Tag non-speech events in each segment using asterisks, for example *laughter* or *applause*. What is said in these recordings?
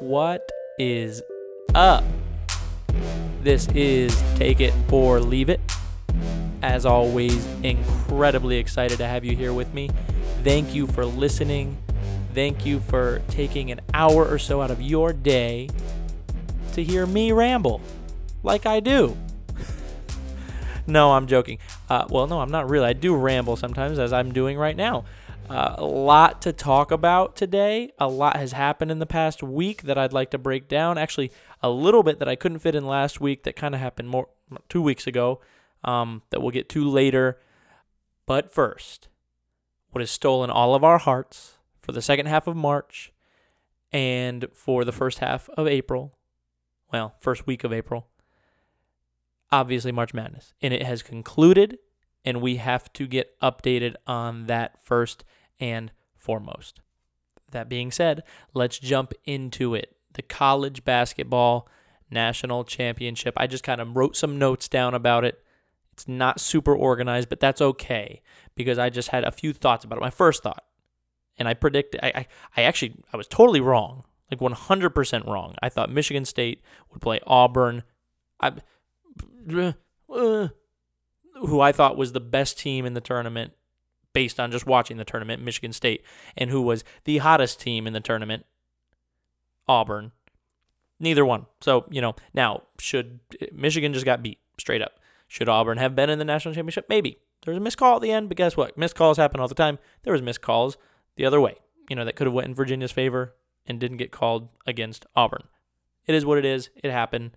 What is up? This is Take It or Leave It. As always, incredibly excited to have you here with me. Thank you for listening. Thank you for taking an hour or so out of your day to hear me ramble like I do. *laughs* no, I'm joking. Uh, well, no, I'm not really. I do ramble sometimes, as I'm doing right now. Uh, a lot to talk about today. A lot has happened in the past week that I'd like to break down. Actually, a little bit that I couldn't fit in last week that kind of happened more two weeks ago um, that we'll get to later. But first, what has stolen all of our hearts for the second half of March and for the first half of April, well, first week of April, obviously March Madness. And it has concluded, and we have to get updated on that first and foremost. That being said, let's jump into it. The college basketball national championship. I just kind of wrote some notes down about it. It's not super organized, but that's okay because I just had a few thoughts about it. My first thought, and I predicted, I, I, I actually, I was totally wrong, like 100% wrong. I thought Michigan State would play Auburn, I, uh, who I thought was the best team in the tournament based on just watching the tournament, Michigan State, and who was the hottest team in the tournament, Auburn. Neither one. So, you know, now, should Michigan just got beat straight up? Should Auburn have been in the national championship? Maybe. There was a missed call at the end, but guess what? Missed calls happen all the time. There was missed calls the other way. You know, that could have went in Virginia's favor and didn't get called against Auburn. It is what it is. It happened.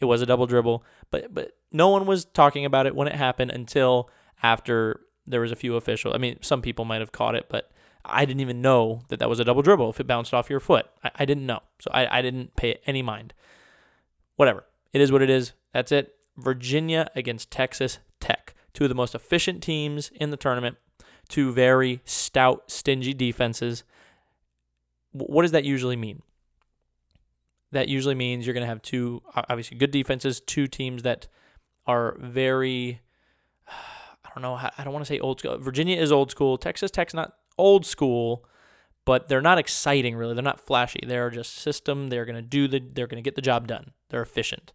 It was a double dribble, but but no one was talking about it when it happened until after there was a few official. I mean, some people might have caught it, but I didn't even know that that was a double dribble if it bounced off your foot. I, I didn't know, so I, I didn't pay any mind. Whatever. It is what it is. That's it. Virginia against Texas Tech, two of the most efficient teams in the tournament, two very stout, stingy defenses. What does that usually mean? That usually means you're going to have two, obviously, good defenses, two teams that are very, I don't know, I don't want to say old school. Virginia is old school. Texas Tech's not old school, but they're not exciting really. They're not flashy. They're just system. They're going to do the, they're to get the job done. They're efficient.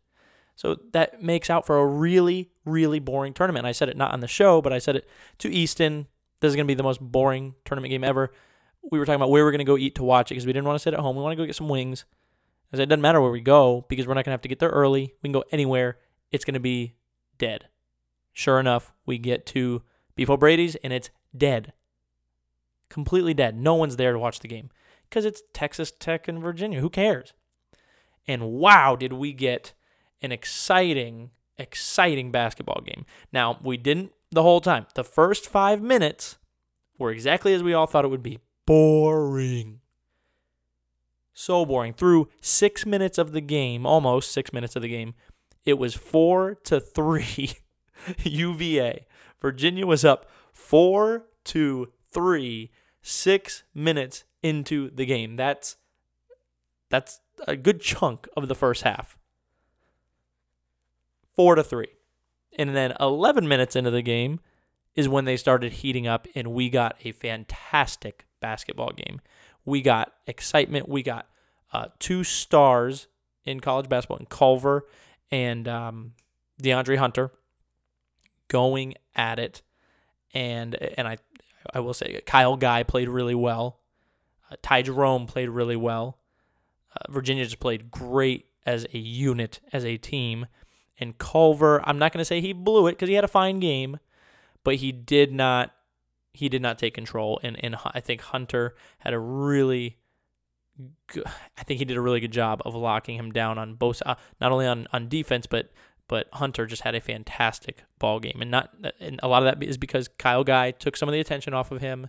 So that makes out for a really, really boring tournament. I said it not on the show, but I said it to Easton. This is going to be the most boring tournament game ever. We were talking about where we're going to go eat to watch it because we didn't want to sit at home. We want to go get some wings. I said, it doesn't matter where we go because we're not going to have to get there early. We can go anywhere. It's going to be dead. Sure enough, we get to Beef Brady's and it's dead. Completely dead. No one's there to watch the game because it's Texas Tech and Virginia. Who cares? And wow, did we get an exciting, exciting basketball game. Now, we didn't the whole time. The first five minutes were exactly as we all thought it would be boring. So boring. Through six minutes of the game, almost six minutes of the game, it was four to three *laughs* *laughs* UVA. Virginia was up four to three, six minutes into the game. That's that's a good chunk of the first half. Four to three. And then 11 minutes into the game is when they started heating up, and we got a fantastic basketball game. We got excitement. We got uh, two stars in college basketball, in Culver and um, DeAndre Hunter, going at it. And and I I will say Kyle Guy played really well. Uh, Ty Jerome played really well. Uh, Virginia just played great as a unit, as a team. And Culver, I'm not going to say he blew it because he had a fine game, but he did not he did not take control. And and I think Hunter had a really good, I think he did a really good job of locking him down on both uh, not only on on defense but but Hunter just had a fantastic ball game. And not and a lot of that is because Kyle Guy took some of the attention off of him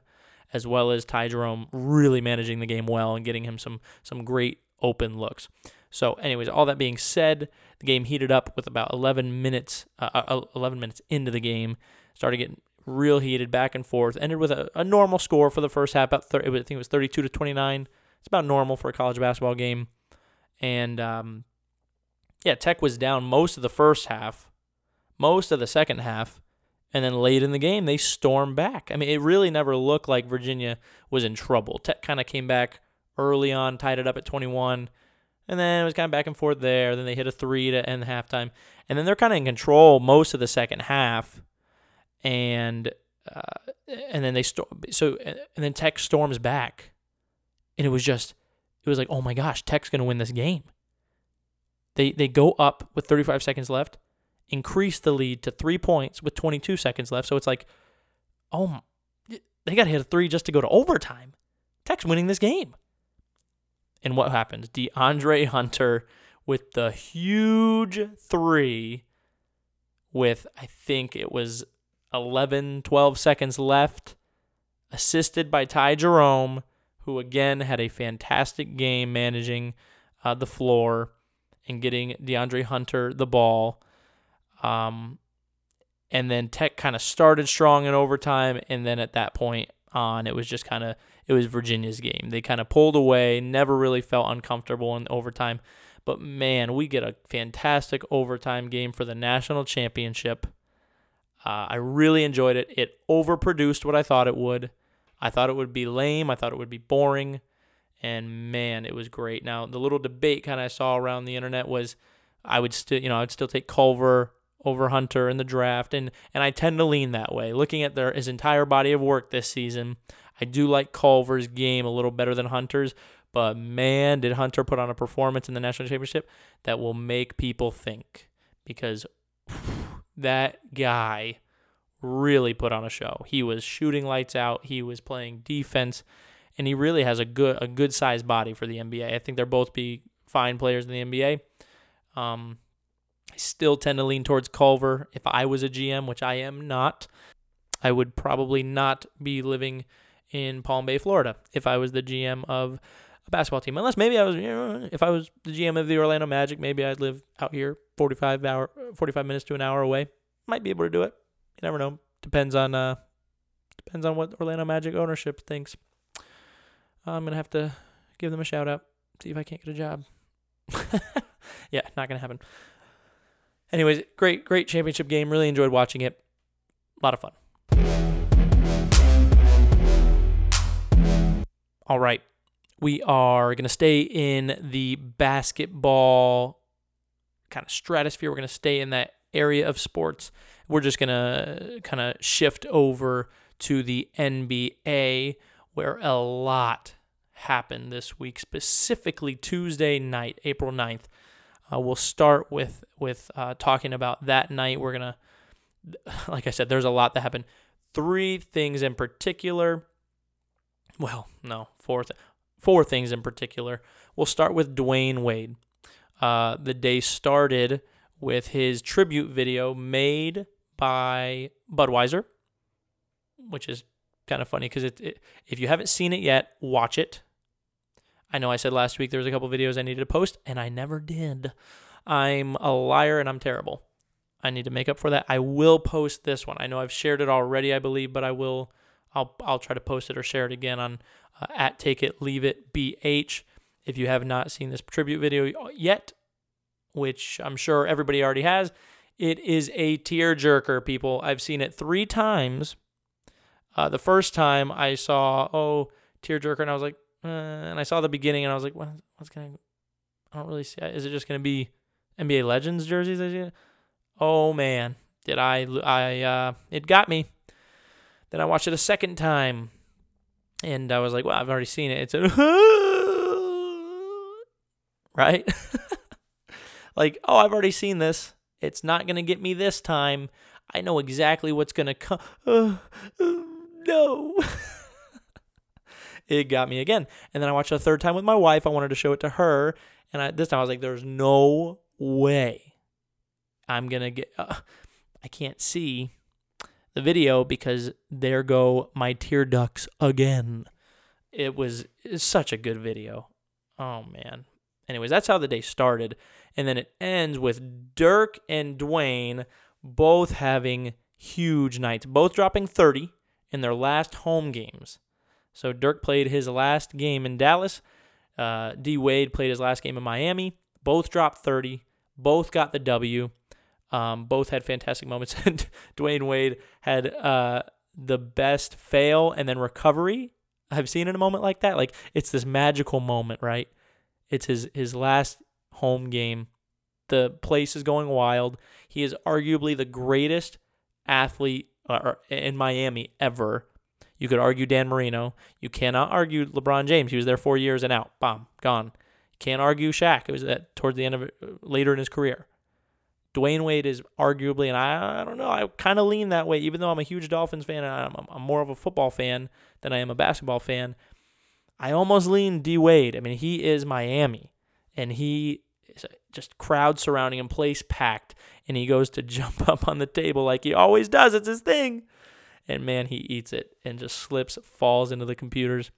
as well as Ty Jerome really managing the game well and getting him some some great open looks. So, anyways, all that being said, the game heated up with about 11 minutes, uh, uh 11 minutes into the game, started getting real heated back and forth. Ended with a, a normal score for the first half. About 30, I think it was 32 to 29. It's about normal for a college basketball game. And um, yeah, Tech was down most of the first half, most of the second half, and then late in the game they stormed back. I mean, it really never looked like Virginia was in trouble. Tech kind of came back early on, tied it up at 21 And then it was kind of back and forth there. Then they hit a three to end the halftime. And then they're kind of in control most of the second half. And uh, and then they so and then Tech storms back, and it was just it was like oh my gosh, Tech's gonna win this game. They they go up with 35 seconds left, increase the lead to three points with 22 seconds left. So it's like, oh, they got to hit a three just to go to overtime. Tech's winning this game. And what happens? DeAndre *laughs* Hunter with the huge three with, I think it was 11, 12 seconds left, assisted by Ty Jerome, who again had a fantastic game managing uh, the floor and getting DeAndre Hunter the ball. Um, and then Tech kind of started strong in overtime, and then at that point on, it was just kind of it was Virginia's game. They kind of pulled away, never really felt uncomfortable in overtime. But man, we get a fantastic overtime game for the national championship. Uh, I really enjoyed it. It overproduced what I thought it would. I thought it would be lame. I thought it would be boring. And man, it was great. Now, the little debate kind of I saw around the internet was I would still, you know, I'd still take Culver over Hunter in the draft, and and I tend to lean that way. Looking at their his entire body of work this season, I do like Culver's game a little better than Hunter's, but man, did Hunter put on a performance in the national championship that will make people think because *sighs* that guy really put on a show. He was shooting lights out. He was playing defense, and he really has a good a good sized body for the NBA. I think they're both be fine players in the NBA. Um, I still tend to lean towards Culver. If I was a GM, which I am not, I would probably not be living in Palm Bay, Florida, if I was the GM of a basketball team. Unless maybe I was, you know, if I was the GM of the Orlando Magic, maybe I'd live out here 45 hour, 45 minutes to an hour away. Might be able to do it. You never know. Depends on uh, depends on what Orlando Magic ownership thinks. I'm gonna have to give them a shout out. See if I can't get a job. *laughs* yeah, not gonna happen. Anyways, great, great championship game. Really enjoyed watching it. A lot of fun. All right. We are going to stay in the basketball kind of stratosphere. We're going to stay in that area of sports. We're just going to kind of shift over to the NBA, where a lot happened this week, specifically Tuesday night, April 9th. Uh, we'll start with with uh, talking about that night. We're gonna, *laughs* like I said, there's a lot that happened. Three things in particular. Well, no, four th- four things in particular. We'll start with Dwyane Wade. Uh, the day started with his tribute video made by Budweiser, which is kind of funny because it, it, if you haven't seen it yet, watch it. I know I said last week there was a couple videos I needed to post, and I never did. I'm a liar and I'm terrible. I need to make up for that. I will post this one. I know I've shared it already, I believe, but I will. I'll I'll try to post it or share it again on uh, at Take It Leave It BH. If you have not seen this tribute video yet, which I'm sure everybody already has, it is a tearjerker, people. I've seen it three times. Uh, the first time I saw oh tearjerker, and I was like, uh, and I saw the beginning, and I was like, what, what's gonna? I don't really see. Is it just gonna be NBA Legends jerseys? Oh man, did I? I uh, it got me. Then I watched it a second time, and I was like, well, I've already seen it. It's a *laughs* right, *laughs* like oh, I've already seen this. It's not gonna get me this time. I know exactly what's gonna come. *sighs* *laughs* No. *laughs* it got me again. And then I watched a third time with my wife. I wanted to show it to her, and I, this time I was like, "There's no way I'm gonna get. Uh, I can't see the video because there go my tear ducts again. It was such a good video. Oh man. Anyways, that's how the day started, and then it ends with Dirk and Dwyane both having huge nights, both dropping 30 in their last home games. So Dirk played his last game in Dallas. Uh, D Wade played his last game in Miami. Both dropped 30. Both got the W. Um, both had fantastic moments. *laughs* And Dwyane Wade had uh, the best fail and then recovery I've seen in a moment like that. Like it's this magical moment, right? It's his his last home game. The place is going wild. He is arguably the greatest athlete uh, in Miami ever. You could argue Dan Marino. You cannot argue LeBron James. He was there four years and out. Bomb, gone. Can't argue Shaq. It was at, towards the end of uh, later in his career. Dwyane Wade is arguably, and I, I don't know, I kind of lean that way, even though I'm a huge Dolphins fan and I'm, I'm more of a football fan than I am a basketball fan. I almost lean D Wade. I mean, he is Miami, and he just crowd surrounding him, place packed, and he goes to *laughs* jump up on the table like he always does. It's his thing, and man, he eats it and just slips, falls into the computers.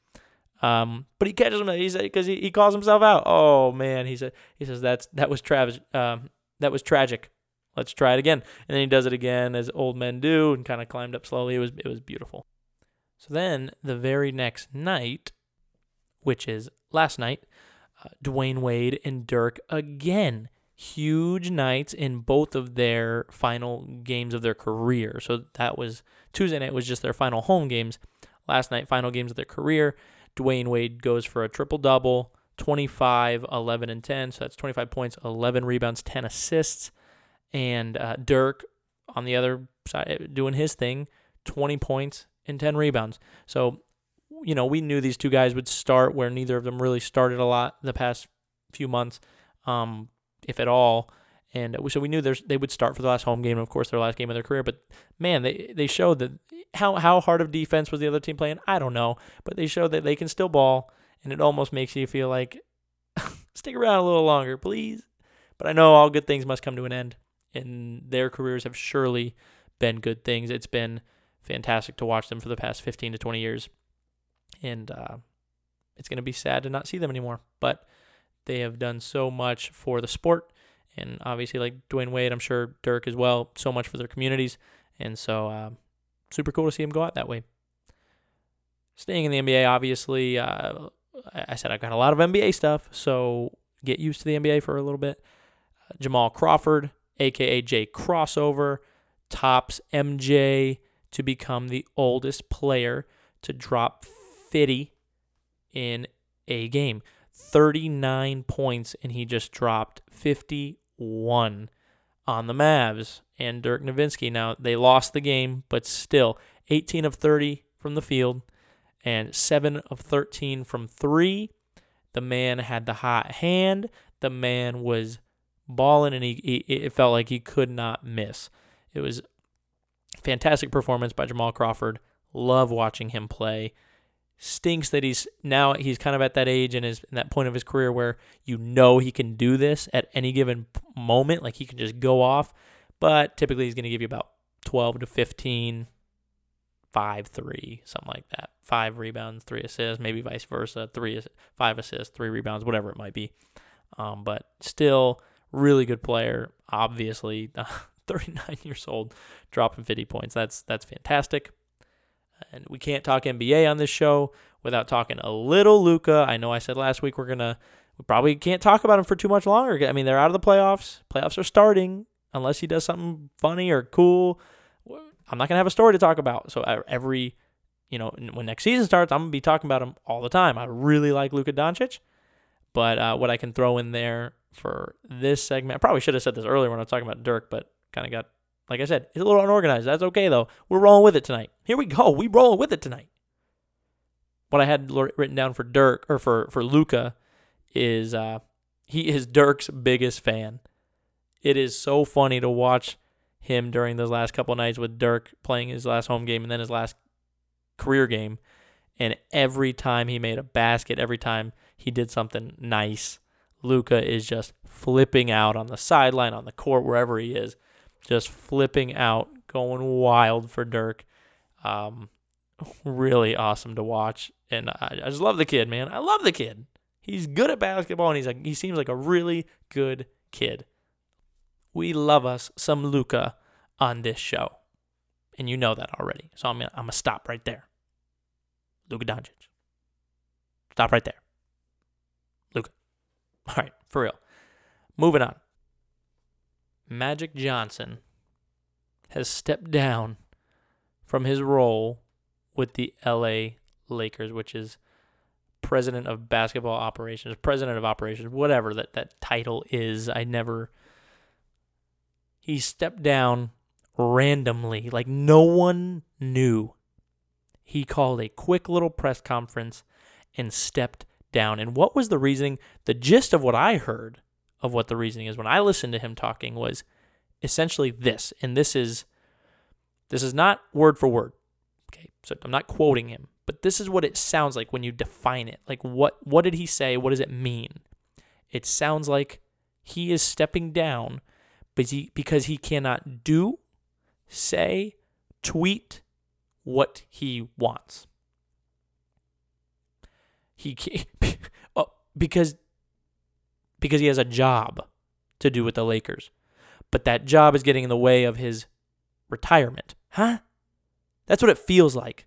Um, but he catches him. He said because he, he calls himself out. Oh man, he said he says that's that was Travis. Um, that was tragic. Let's try it again. And then he does it again as old men do and kind of climbed up slowly. It was it was beautiful. So then the very next night, which is last night, Dwyane Wade and Dirk again. Huge nights in both of their final games of their career. So that was Tuesday night was just their final home games. Last night, final games of their career. Dwyane Wade goes for a triple double, 25, 11, and 10. So that's 25 points, 11 rebounds, 10 assists. And uh, Dirk on the other side doing his thing, 20 points and 10 rebounds. So, you know, we knew these two guys would start where neither of them really started a lot the past few months, um, if at all. And so we knew they would start for the last home game, of course, their last game of their career. But man, they, they showed that how, how hard of defense was the other team playing? I don't know. But they showed that they can still ball and it almost makes you feel like *laughs* stick around a little longer, please. But I know all good things must come to an end, and their careers have surely been good things. It's been fantastic to watch them for the past 15 to 20 years, and uh, it's going to be sad to not see them anymore. But they have done so much for the sport, and obviously, like Dwyane Wade, I'm sure Dirk as well, so much for their communities, and so uh, super cool to see them go out that way. Staying in the NBA, obviously, uh, I said I've got a lot of NBA stuff, so get used to the NBA for a little bit. Jamal Crawford, aka Jay Crossover, tops MJ to become the oldest player to drop 50 in a game. 39 points, and he just dropped 51 on the Mavs and Dirk Nowitzki. Now, they lost the game, but still 18 of 30 from the field, and 7 of 13 from 3. The man had the hot hand. The man was balling, and he, he it felt like he could not miss. It was fantastic performance by Jamal Crawford. Love watching him play. Stinks that he's now he's kind of at that age and is in that point of his career where you know he can do this at any given moment, like he can just go off. But typically he's going to give you about 12 to 15, five three, something like that. Five rebounds, three assists, maybe vice versa. Three, five assists, three rebounds, whatever it might be. Um, but still, really good player. Obviously, *laughs* 39 years old, dropping 50 points. That's that's fantastic. And we can't talk NBA on this show without talking a little Luka. I know I said last week we're gonna we probably can't talk about him for too much longer. I mean, they're out of the playoffs. Playoffs are starting unless he does something funny or cool I'm not gonna have a story to talk about. So every, you know, when next season starts, I'm gonna be talking about him all the time. I really like Luka Doncic, but uh, what I can throw in there for this segment, I probably should have said this earlier when I was talking about Dirk, but kind of got, like I said, it's a little unorganized. That's okay though. We're rolling with it tonight. Here we go. We rolling with it tonight. What I had written down for Dirk or for for Luka is uh, he is Dirk's biggest fan. It is so funny to watch him during those last couple nights with Dirk playing his last home game and then his last career game. And every time he made a basket, every time he did something nice, Luka is just flipping out on the sideline, on the court, wherever he is, just flipping out, going wild for Dirk. Um, really awesome to watch, and I, I just love the kid, man. I love the kid. He's good at basketball, and he's like he seems like a really good kid. We love us some Luka on this show. And you know that already. So I'm gonna, I'm gonna stop right there. Luka Doncic. Stop right there. Luka. All right, for real. Moving on. Magic Johnson has stepped down from his role with the LA Lakers, which is president of basketball operations, president of operations, whatever that, that title is. I never. He stepped down randomly, like no one knew. He called a quick little press conference and stepped down. And what was the reasoning? The gist of what I heard of what the reasoning is when I listened to him talking was essentially this. And this is this is not word for word. Okay. So I'm not quoting him, but this is what it sounds like when you define it. Like what what did he say? What does it mean? It sounds like he is stepping down because he, because he cannot do, say, tweet what he wants. He can't, *laughs* oh, because because he has a job to do with the Lakers. But that job is getting in the way of his retirement. Huh? That's what it feels like.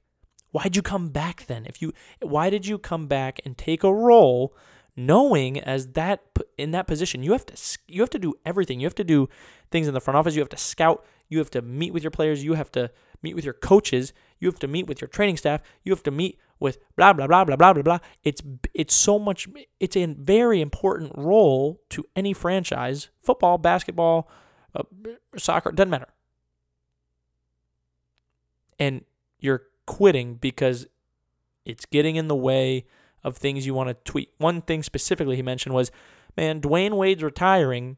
Why'd you come back then? If you why did you come back and take a role knowing as that in that position you have to you have to do everything. You have to do things in the front office, you have to scout, you have to meet with your players, you have to meet with your coaches, you have to meet with your training staff, you have to meet with blah blah blah blah blah blah blah. It's it's so much it's a very important role to any franchise, football, basketball, uh, soccer, doesn't matter. And you're quitting because it's getting in the way of things you want to tweet. One thing specifically he mentioned was, man, Dwyane Wade's retiring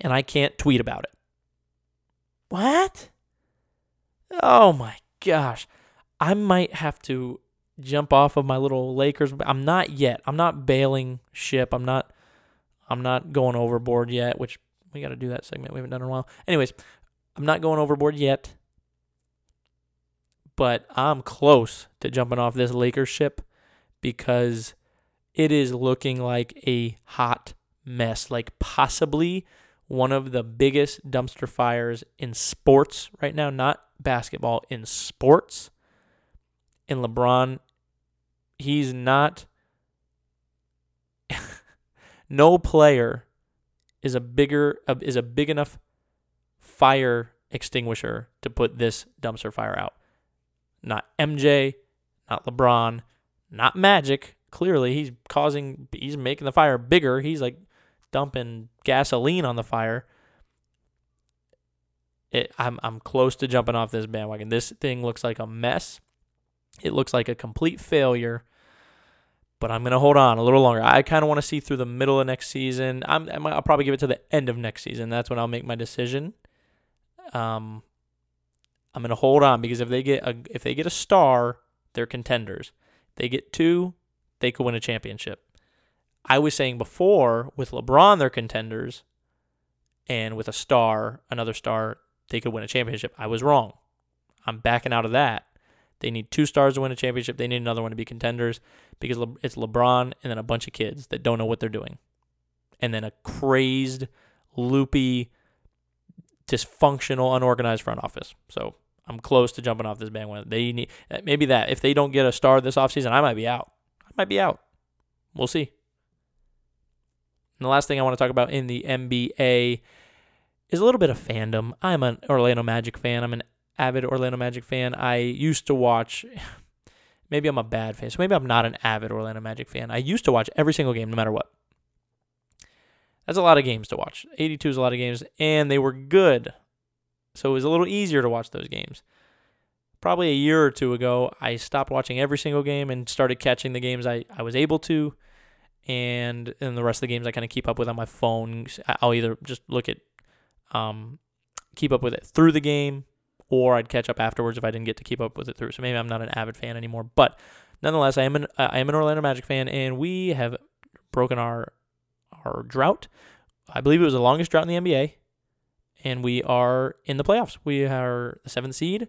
and I can't tweet about it. What? Oh my gosh. I might have to jump off of my little Lakers. I'm not yet. I'm not bailing ship. I'm not I'm not going overboard yet, which we got to do that segment. We haven't done in a while. Anyways, I'm not going overboard yet but I'm close to jumping off this Lakers ship because it is looking like a hot mess, like possibly one of the biggest dumpster fires in sports right now, not basketball, in sports. In LeBron, he's not *laughs* no player is a bigger uh, is a big enough fire extinguisher to put this dumpster fire out not MJ, not LeBron, not Magic. Clearly, he's causing, he's making the fire bigger. He's like dumping gasoline on the fire. It, I'm I'm close to jumping off this bandwagon. This thing looks like a mess. It looks like a complete failure. But I'm gonna hold on a little longer. I kind of want to see through the middle of next season. I'm I'll probably give it to the end of next season. That's when I'll make my decision. Um, I'm going to hold on because if they get a if they get a star, they're contenders. If they get two, they could win a championship. I was saying before with LeBron they're contenders and with a star, another star, they could win a championship. I was wrong. I'm backing out of that. They need two stars to win a championship. They need another one to be contenders because it's LeBron and then a bunch of kids that don't know what they're doing. And then a crazed, loopy, dysfunctional, unorganized front office. So I'm close to jumping off this bandwagon. They need eh, maybe that if they don't get a star this offseason, I might be out. I might be out. We'll see. And the last thing I want to talk about in the NBA is a little bit of fandom. I'm an Orlando Magic fan. I'm an avid Orlando Magic fan. I used to watch *laughs* maybe I'm a bad fan. So maybe I'm not an avid Orlando Magic fan. I used to watch every single game no matter what. That's a lot of games to watch. 82 is a lot of games, and they were good. So it was a little easier to watch those games. Probably a year or two ago, I stopped watching every single game and started catching the games I, I was able to. And in the rest of the games, I kind of keep up with on my phone. I'll either just look at, um, keep up with it through the game, or I'd catch up afterwards if I didn't get to keep up with it through. So maybe I'm not an avid fan anymore. But nonetheless, I am an I am an Orlando Magic fan, and we have broken our our drought. I believe it was the longest drought in the NBA, and we are in the playoffs. We are the seventh seed.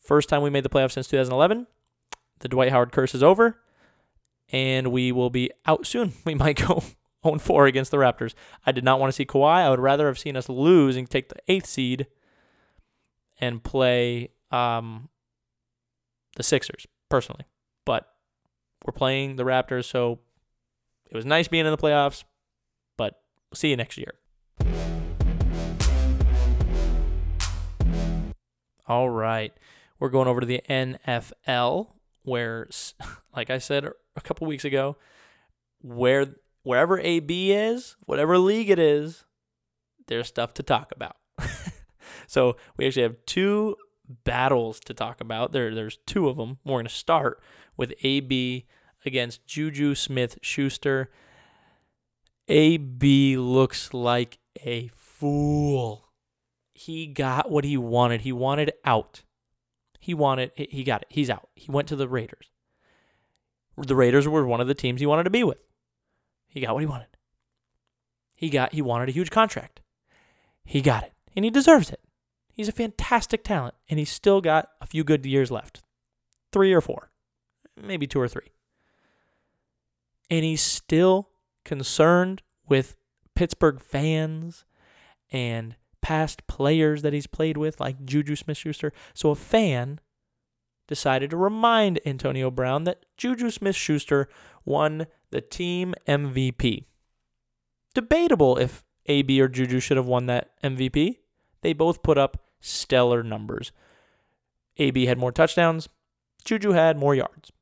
First time we made the playoffs since 2011. The Dwight Howard curse is over, and we will be out soon. *laughs* We might go *laughs* 0 4 against the Raptors. I did not want to see Kawhi. I would rather have seen us lose and take the eighth seed and play um, the Sixers, personally. But we're playing the Raptors, so it was nice being in the playoffs. But We'll see you next year. All right. We're going over to the NFL where, *laughs* like I said a couple weeks ago, where wherever AB is, whatever league it is, there's stuff to talk about. So we actually have two battles to talk about. There, there's two of them. We're going to start with AB against Juju Smith Schuster. AB looks like a fool. He got what he wanted. He wanted out. He wanted, he got it. He's out. He went to the Raiders. The Raiders were one of the teams he wanted to be with. He got what he wanted. He got, he wanted a huge contract. He got it, and he deserves it. He's a fantastic talent, and he's still got a few good years left three or four, maybe two or three. And he's still concerned with Pittsburgh fans and past players that he's played with, like Juju Smith Schuster. So a fan decided to remind Antonio Brown that Juju Smith Schuster won the team MVP. Debatable if AB or Juju should have won that MVP. They both put up stellar numbers. AB had more touchdowns, Juju had more yards.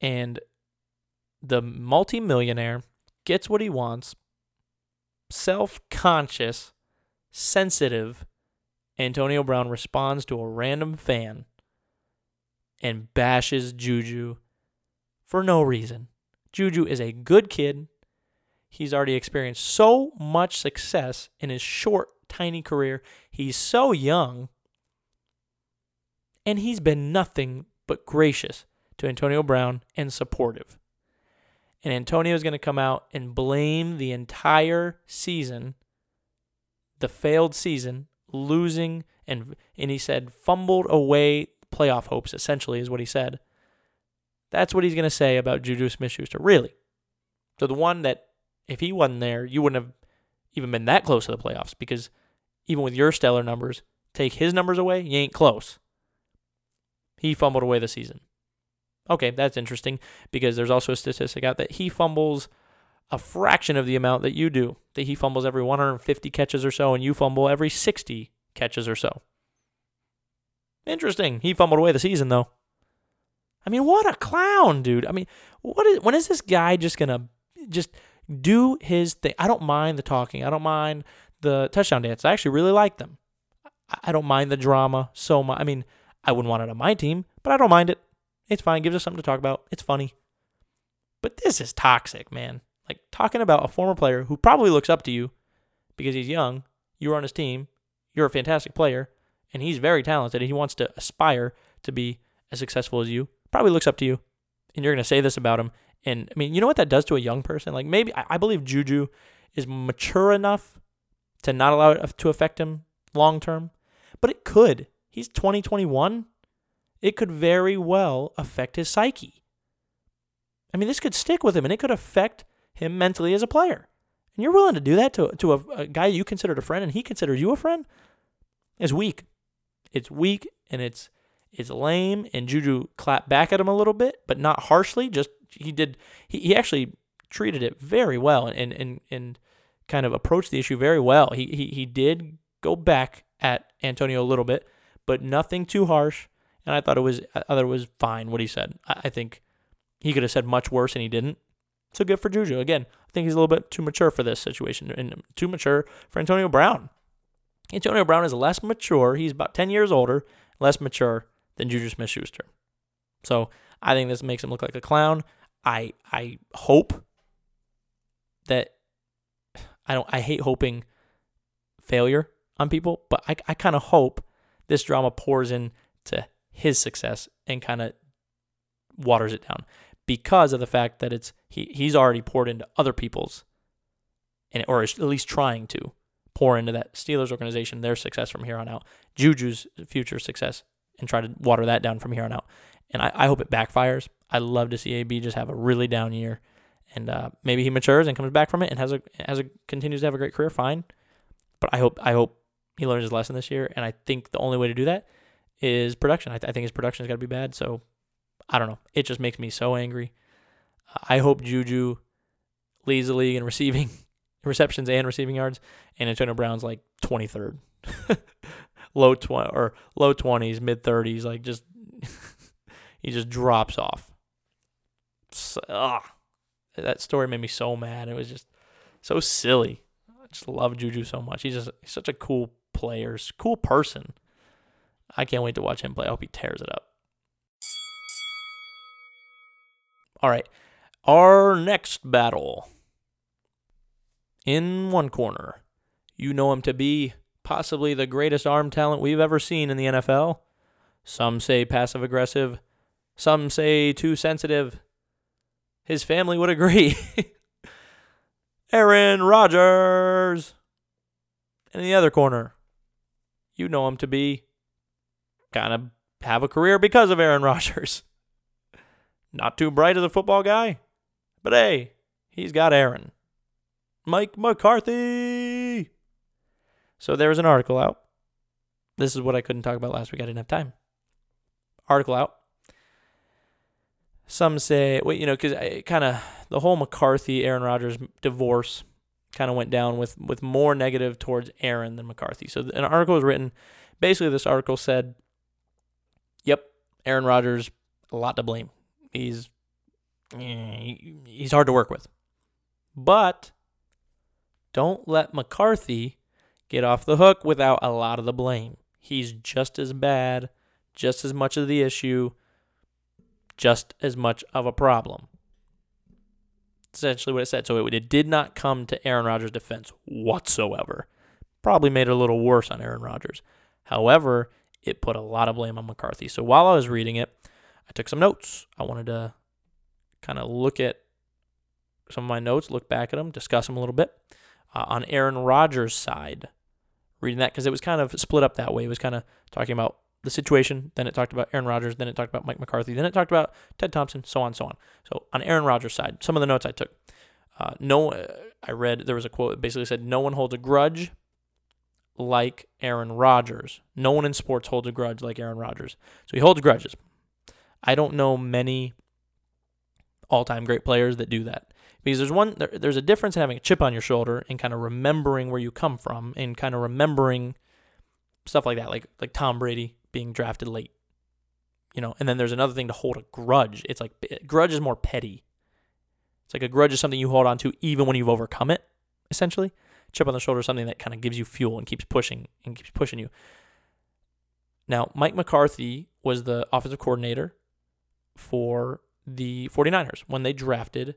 And the multimillionaire gets what he wants, self conscious, sensitive. Antonio Brown responds to a random fan and bashes Juju for no reason. Juju is a good kid. He's already experienced so much success in his short, tiny career. He's so young. And he's been nothing but gracious to Antonio Brown and supportive. And Antonio is going to come out and blame the entire season, the failed season, losing, and, and he said fumbled away playoff hopes, essentially, is what he said. That's what he's going to say about Juju Smith Schuster, really. So the one that, if he wasn't there, you wouldn't have even been that close to the playoffs because even with your stellar numbers, take his numbers away, you ain't close. He fumbled away the season. Okay, that's interesting because there's also a statistic out that he fumbles a fraction of the amount that you do. That he fumbles every 150 catches or so, and you fumble every 60 catches or so. Interesting. He fumbled away the season though. I mean, what a clown, dude. I mean, what is when is this guy just gonna just do his thing? I don't mind the talking. I don't mind the touchdown dance. I actually really like them. I don't mind the drama so much. I mean, I wouldn't want it on my team, but I don't mind it. It's fine. Gives us something to talk about. It's funny. But this is toxic, man. Like talking about a former player who probably looks up to you because he's young, you were on his team, you're a fantastic player, and he's very talented and he wants to aspire to be as successful as you. Probably looks up to you. And you're going to say this about him. And I mean, you know what that does to a young person? Like maybe I, I believe Juju is mature enough to not allow it uh, to affect him long term, but it could. He's 2021 it could very well affect his psyche. I mean, this could stick with him and it could affect him mentally as a player. And you're willing to do that to, to a, a guy you considered a friend and he considers you a friend? It's weak. It's weak and it's it's lame. And Juju clapped back at him a little bit, but not harshly. Just he did he, he actually treated it very well and, and and kind of approached the issue very well. He he he did go back at Antonio a little bit, but nothing too harsh and I thought it was I thought it was fine what he said. I, I think he could have said much worse, and he didn't. So good for Juju. Again, I think he's a little bit too mature for this situation, and too mature for Antonio Brown. Antonio Brown is less mature. He's about 10 years older, less mature than Juju Smith Schuster. So I think this makes him look like a clown. I I hope that I don't I hate hoping failure on people, but I, I kind of hope this drama pours in to his success and kind of waters it down because of the fact that it's he he's already poured into other people's and or at least trying to pour into that Steelers organization their success from here on out, Juju's future success, and try to water that down from here on out. And I, I hope it backfires. I love to see AB just have a really down year, and uh, maybe he matures and comes back from it and has a has a continues to have a great career. Fine, but I hope I hope he learns his lesson this year. And I think the only way to do that is production. I, th- I think his production has got to be bad. So I don't know. It just makes me so angry. I hope Juju leads the league in receiving *laughs* receptions and receiving yards, and Antonio Brown's like 23rd, *laughs* low 20 or low 20s, mid 30s. Like just *laughs* he just drops off. So, ugh. That story made me so mad. It was just so silly. I just love Juju so much. He's just he's such a cool player, cool person. I can't wait to watch him play. I hope he tears it up. All right. Our next battle. In one corner, you know him to be possibly the greatest arm talent we've ever seen in the NFL. Some say passive aggressive, some say too sensitive. His family would agree. Aaron Rodgers. In the other corner, you know him to be kind of have a career because of Aaron *laughs* Rodgers. Not too bright as a football guy, but hey, he's got Aaron. Mike McCarthy. So there was an article out. This is what I couldn't talk about last week. I didn't have time. Article out. Some say, well, you know, because uh, kind of the whole McCarthy Aaron Rodgers divorce kind of went down with with more negative towards Aaron than McCarthy. So an article was written. Basically, this article said, "Yep, Aaron Rodgers a lot to blame. He's eh, he's hard to work with, but don't let McCarthy get off the hook without a lot of the blame. He's just as bad, just as much of the issue, just as much of a problem." essentially what it said. So it, it did not come to Aaron Rodgers' defense whatsoever. Probably made it a little worse on Aaron Rodgers. However, it put a lot of blame on McCarthy. So while I was reading it, I took some notes. I wanted to kind of look at some of my notes, look back at them, discuss them a little bit. Uh, on Aaron Rodgers' side, reading that because it was kind of split up that way. It was kind of talking about the situation. Then it talked about Aaron Rodgers. Then it talked about Mike McCarthy. Then it talked about Ted Thompson, so on, so on. So on Aaron Rodgers' side, some of the notes I took. Uh, no, uh, I read there was a quote that basically said, "No one holds a grudge like Aaron Rodgers. No one in sports holds a grudge like Aaron Rodgers. So he holds grudges. I don't know many all-time great players that do that." Because there's one, there, there's a difference in having a chip on your shoulder and kind of remembering where you come from and kind of remembering stuff like that, like like Tom Brady being drafted late. You know, and then there's another thing to hold a grudge. It's like eh, grudge is more petty. It's like a grudge is something you hold on to even when you've overcome it, essentially. Chip on the shoulder is something that kind of gives you fuel and keeps pushing and keeps pushing you. Now, Mike McCarthy was the offensive coordinator for the 49ers when they drafted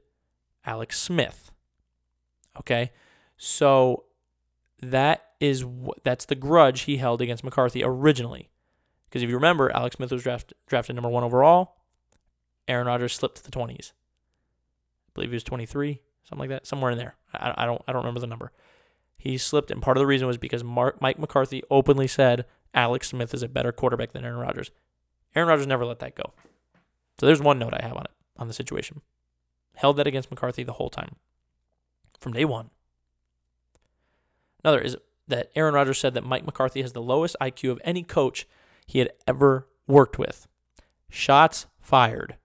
Alex Smith. Okay? So that is that's the grudge he held against McCarthy originally. Because if you remember, Alex Smith was draft, drafted number one overall. Aaron Rodgers slipped to the 20s. I believe he was 23, something like that, somewhere in there. I, I don't I don't remember the number. He slipped, and part of the reason was because Mark, Mike McCarthy openly said Alex Smith is a better quarterback than Aaron Rodgers. Aaron Rodgers never let that go. So there's one note I have on it, on the situation. Held that against McCarthy the whole time, from day one. Another is that Aaron Rodgers said that Mike McCarthy has the lowest IQ of any coach he had ever worked with. Shots fired.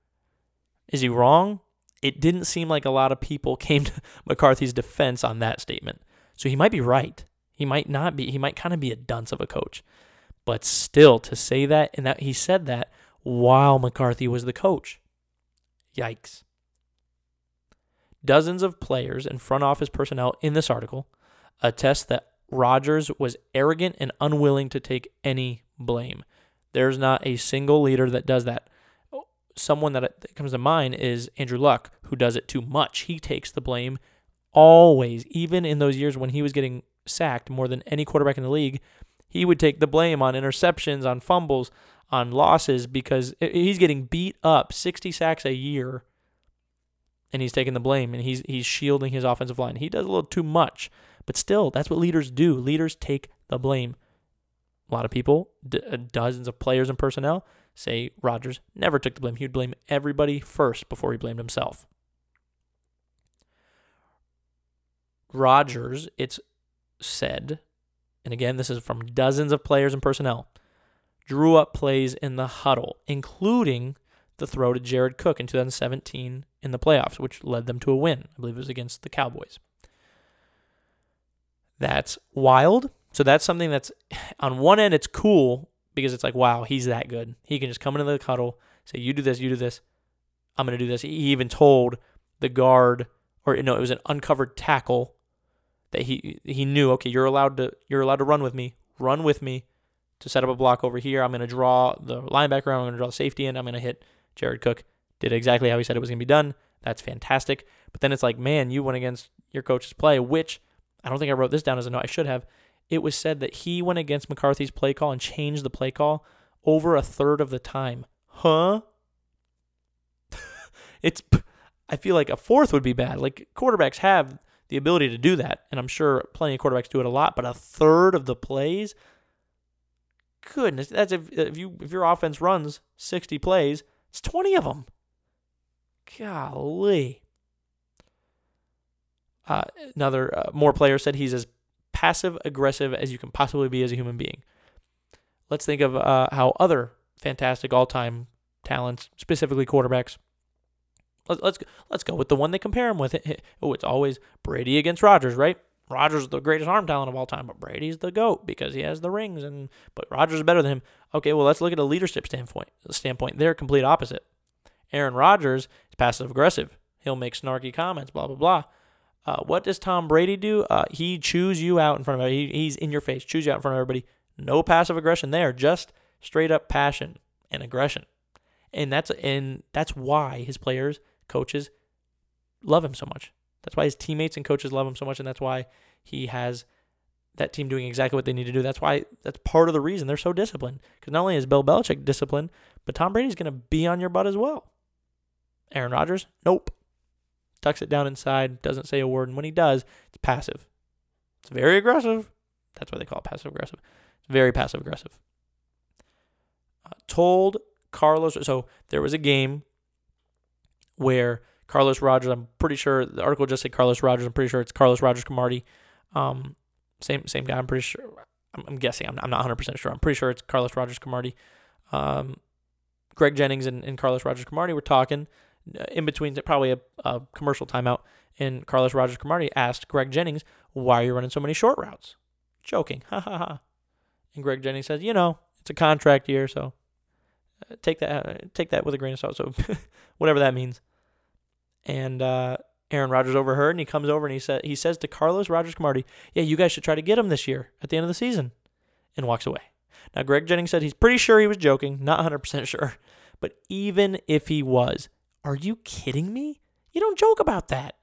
Is he wrong? It didn't seem like a lot of people *laughs* came to McCarthy's defense on that statement. So he might be right. He might not be. He might kind of be a dunce of a coach. But still, to say that, and that he said that while McCarthy was the coach. Yikes. Dozens of players and front office personnel in this article attest that Rodgers was arrogant and unwilling to take any blame. There's not a single leader that does that. Someone that comes to mind is Andrew Luck, who does it too much. He takes the blame always, even in those years when he was getting sacked more than any quarterback in the league. He would take the blame on interceptions, on fumbles, on losses because he's getting beat up 60 sacks a year and he's taking the blame and he's he's shielding his offensive line. He does a little too much, but still that's what leaders do. Leaders take the blame. A lot of people, d- uh, dozens of players and personnel, say Rodgers never took the blame. He would blame everybody first before he blamed himself. Rodgers, it's said, and again, this is from dozens of players and personnel, drew up plays in the huddle, including the throw to Jared Cook in 2017 in the playoffs, which led them to a win. I believe it was against the Cowboys. That's wild so that's something that's on one end it's cool because it's like, wow, he's that good. He can just come into the huddle, say, you do this, you do this. I'm going to do this. He even told the guard, or no, it was an uncovered tackle that he he knew. Okay, you're allowed to you're allowed to run with me. Run with me to set up a block over here. I'm going to draw the linebacker. I'm going to draw the safety in. I'm going to hit Jared Cook. Did exactly how he said it was going to be done. That's fantastic. But then it's like, man, you went against your coach's play, which I don't think I wrote this down as a note. I should have. It was said that he went against McCarthy's play call and changed the play call over a third of the time. Huh? *laughs* it's I feel like a fourth would be bad. Like quarterbacks have the ability to do that, and I'm sure plenty of quarterbacks do it a lot, but a third of the plays goodness, that's if, if you if your offense runs 60 plays, it's 20 of them. Golly. Uh, another uh, more player said he's as passive aggressive as you can possibly be as a human being. Let's think of uh, how other fantastic all-time talents, specifically quarterbacks. Let's let's let's go with the one they compare him with. *laughs* Oh, it's always Brady against Rodgers, right? Rodgers is the greatest arm talent of all time, but Brady's the goat because he has the rings, and but Rodgers is better than him. Okay, well let's look at a leadership standpoint. Standpoint, they're complete opposite. Aaron Rodgers is passive aggressive. He'll make snarky comments, blah blah blah. Uh, what does Tom Brady do? Uh, he chews you out in front of everybody. He, he's in your face, chews you out in front of everybody. No passive aggression there, just straight up passion and aggression, and that's and that's why his players, coaches, love him so much. That's why his teammates and coaches love him so much, and that's why he has that team doing exactly what they need to do. That's why that's part of the reason they're so disciplined. Because not only is Bill Belichick disciplined, but Tom Brady's going to be on your butt as well. Aaron Rodgers, nope. Tucks it down inside, doesn't say a word, and when he does, it's passive. It's very aggressive. That's why they call it passive aggressive. It's very passive aggressive. Uh, told Carlos, so there was a game where Carlos Rogers. I'm pretty sure the article just said Carlos Rogers. I'm pretty sure it's Carlos Rogers Camardi. Um, same same guy. I'm pretty sure. I'm, I'm guessing. I'm, I'm not 100 percent sure. I'm pretty sure it's Carlos Rogers Camardi. Um, Greg Jennings and, and Carlos Rogers Camardi were talking in between probably a, a commercial timeout. And Carlos Rogers Camardi asked Greg Jennings, "Why are you running so many short routes?" Joking, *laughs* ha ha ha. And Greg Jennings says, "You know, it's a contract year, so uh, take that uh, take that with a grain of salt. So *laughs* whatever that means." and uh, Aaron Rodgers overheard, and he comes over and he said he says to Carlos Rogers Camardi, "Yeah, you guys should try to get him this year at the end of the season," and walks away. Now, Greg Jennings said he's pretty sure he was joking, not 100% sure, but even if he was, are you kidding me? You don't joke about that.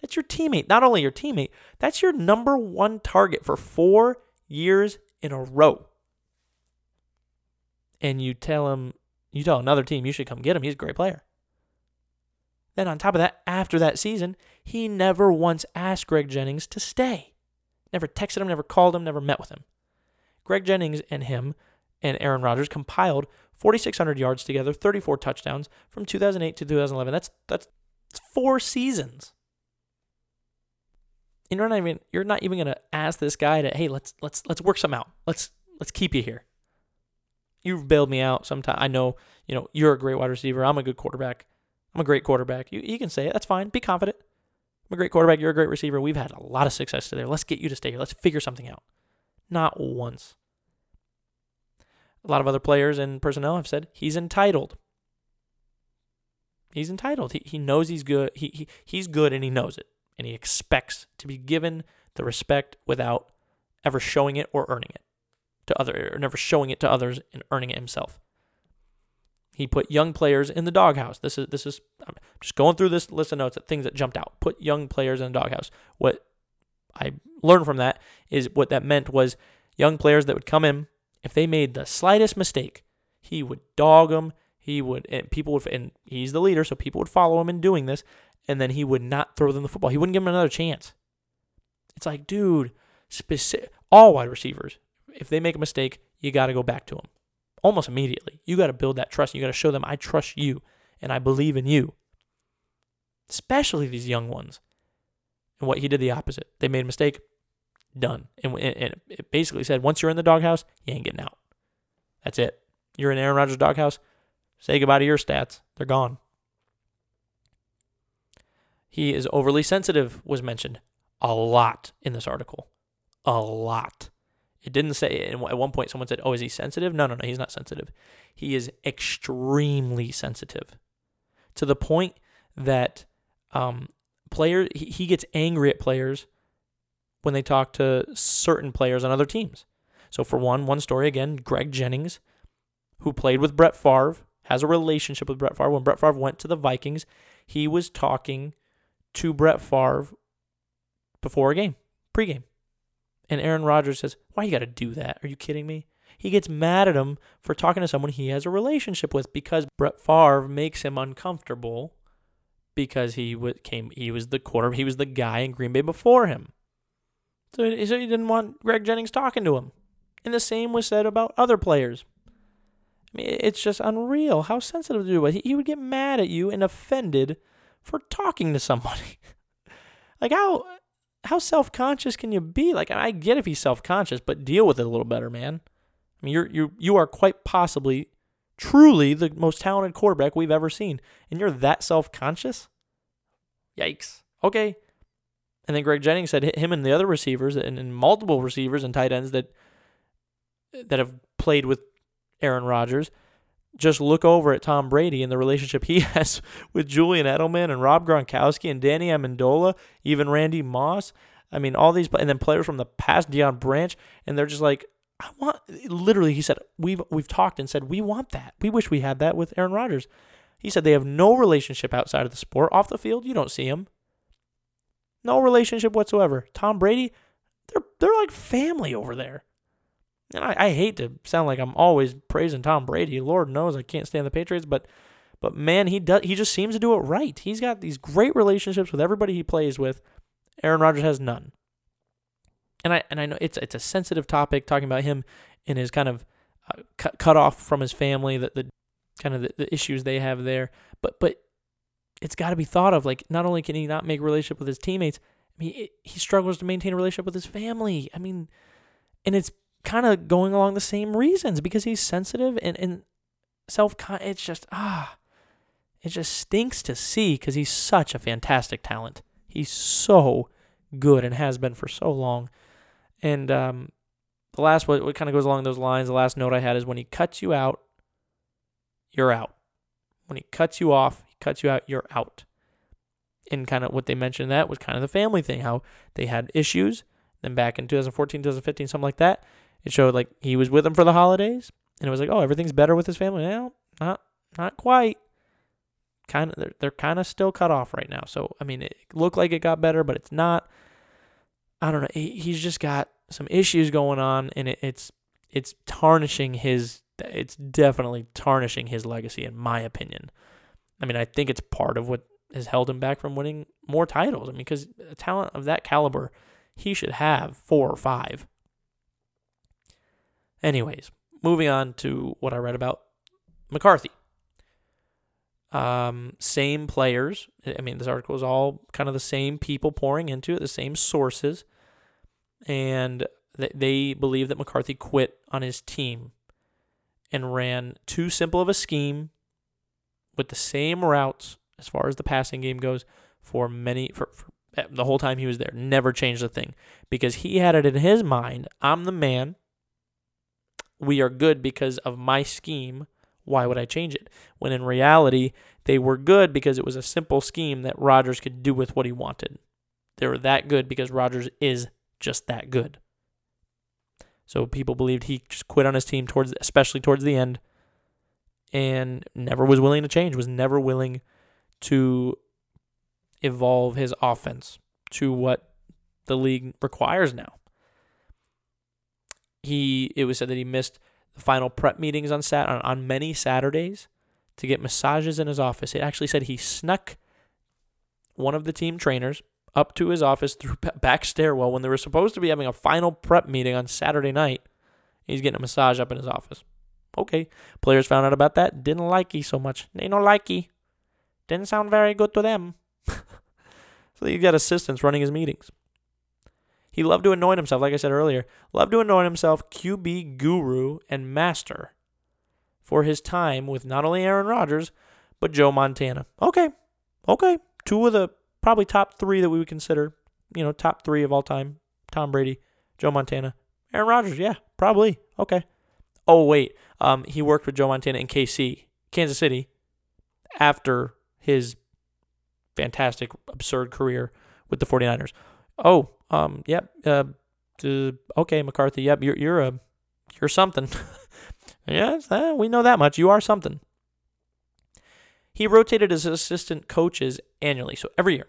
That's your teammate. Not only your teammate, that's your number one target for four years in a row. And you tell him, you tell another team you should come get him. He's a great player. Then, on top of that, after that season, he never once asked Greg Jennings to stay. Never texted him, never called him, never met with him. Greg Jennings and him and Aaron Rodgers compiled 4,600 yards together, 34 touchdowns from 2008 to 2011. That's that's, that's four seasons. And you're not even you're not even gonna ask this guy to hey let's let's let's work some out. Let's let's keep you here. You've bailed me out sometime. I know you know you're a great wide receiver. I'm a good quarterback. I'm a great quarterback. You, you can say it. That's fine. Be confident. I'm a great quarterback. You're a great receiver. We've had a lot of success today. Let's get you to stay here. Let's figure something out. Not once. A lot of other players and personnel have said he's entitled. He's entitled. He, he knows he's good. He, he, he's good and he knows it. And he expects to be given the respect without ever showing it or earning it to other or never showing it to others and earning it himself. He put young players in the doghouse. This is this is I'm just going through this list of notes at things that jumped out. Put young players in the doghouse. What I learned from that is what that meant was young players that would come in if they made the slightest mistake, he would dog them. He would and people would and he's the leader, so people would follow him in doing this, and then he would not throw them the football. He wouldn't give them another chance. It's like, dude, specific all wide receivers, if they make a mistake, you got to go back to them almost immediately. You got to build that trust. You got to show them, I trust you and I believe in you, especially these young ones. And what he did the opposite. They made a mistake, done. And, and it basically said, once you're in the doghouse, you ain't getting out. That's it. You're in Aaron Rodgers' doghouse. Say goodbye to your stats. They're gone. He is overly sensitive, was mentioned a lot in this article. A lot. It didn't say at one point someone said, "Oh, is he sensitive?" No, no, no, he's not sensitive. He is extremely sensitive to the point that um, player he, he gets angry at players when they talk to certain players on other teams. So for one, one story again, Greg Jennings, who played with Brett Favre, has a relationship with Brett Favre. When Brett Favre went to the Vikings, he was talking to Brett Favre before a game, pregame. And Aaron Rodgers says, Why you got to do that? Are you kidding me? He gets mad at him for talking to someone he has a relationship with because Brett Favre makes him uncomfortable because he came he was the quarter he was the guy in Green Bay before him. So, he didn't want Greg Jennings talking to him. And the same was said about other players. I mean, it's just unreal how sensitive do it. He would get mad at you and offended for talking to somebody. *laughs* like how how self conscious can you be? Like I get if he's self conscious, but deal with it a little better, man. I mean, you're you you are quite possibly, truly the most talented quarterback we've ever seen, and you're that self conscious. Yikes. Okay. And then Greg Jennings said him and the other receivers and, and multiple receivers and tight ends that that have played with Aaron Rodgers just look over at Tom Brady and the relationship he *laughs* has with Julian Edelman and Rob Gronkowski and Danny Amendola, even Randy Moss. I mean, all these, and then players from the past, Deion Branch, and they're just like, I want. Literally, he said, "We've we've talked and said we want that. We wish we had that with Aaron Rodgers." He said they have no relationship outside of the sport. Off the field, you don't see him. No relationship whatsoever. Tom Brady, they're they're like family over there. And I, I hate to sound like I'm always praising Tom Brady. Lord knows I can't stand the Patriots, but but man, he does he just seems to do it right. He's got these great relationships with everybody he plays with. Aaron Rodgers has none. And I and I know it's it's a sensitive topic talking about him and his kind of uh, cut, cut off from his family, the, the kind of the, the issues they have there. But but it's got to be thought of like not only can he not make a relationship with his teammates, I mean he, he struggles to maintain a relationship with his family. I mean, and it's kind of going along the same reasons because he's sensitive and, and self it's just ah it just stinks to see because he's such a fantastic talent. He's so good and has been for so long. And um, the last what, what kind of goes along those lines the last note i had is when he cuts you out you're out. When he cuts you off cuts you out you're out and kind of what they mentioned that was kind of the family thing how they had issues then back in 2014 2015 something like that it showed like he was with them for the holidays, and it was like, oh, everything's better with his family. now. not not quite. Kind of, they're, they're kind of still cut off right now. So I mean, it looked like it got better, but it's not. I don't know. He, he's just got some issues going on, and it, it's it's tarnishing his. It's definitely tarnishing his legacy, in my opinion. I mean, I think it's part of what has held him back from winning more titles. I mean, because a talent of that caliber, he should have four or five. Anyways, moving on to what I read about McCarthy. Um, same players. I mean, this article is all kind of the same people pouring into it, the same sources. And they believe that McCarthy quit on his team and ran too simple of a scheme with the same routes as far as the passing game goes for many for, for eh, the whole time he was there. Never changed a thing because he had it in his mind. I'm the man we are good because of my scheme. Why would I change it? When in reality, they were good because it was a simple scheme that Rodgers could do with what he wanted. They were that good because Rodgers is just that good. So people believed he just quit on his team towards especially towards the end and never was willing to change, was never willing to evolve his offense to what the league requires now he it was said that he missed the final prep meetings on sat on, on many Saturdays to get massages in his office. It actually said he snuck one of the team trainers up to his office through back stairwell when they were supposed to be having a final prep meeting on Saturday night. He's getting a massage up in his office. Okay, players found out about that. Didn't like he so much. They no like he. Didn't sound very good to them. *laughs* so he got assistants running his meetings. He loved to anoint himself, like I said earlier, loved to anoint himself QB guru and master for his time with not only Aaron Rodgers, but Joe Montana. Okay, okay. Two of the probably top three that we would consider, you know, top three of all time Tom Brady, Joe Montana, Aaron Rodgers, yeah, probably. Okay. Oh wait, um, he worked with Joe Montana in KC, Kansas City, after his fantastic, absurd career with the 49ers. Oh, um, yep. Uh, uh, okay, McCarthy. Yep, you're you're a you're something. *laughs* yes, uh, we know that much. You are something. He rotated his assistant coaches annually, so every year.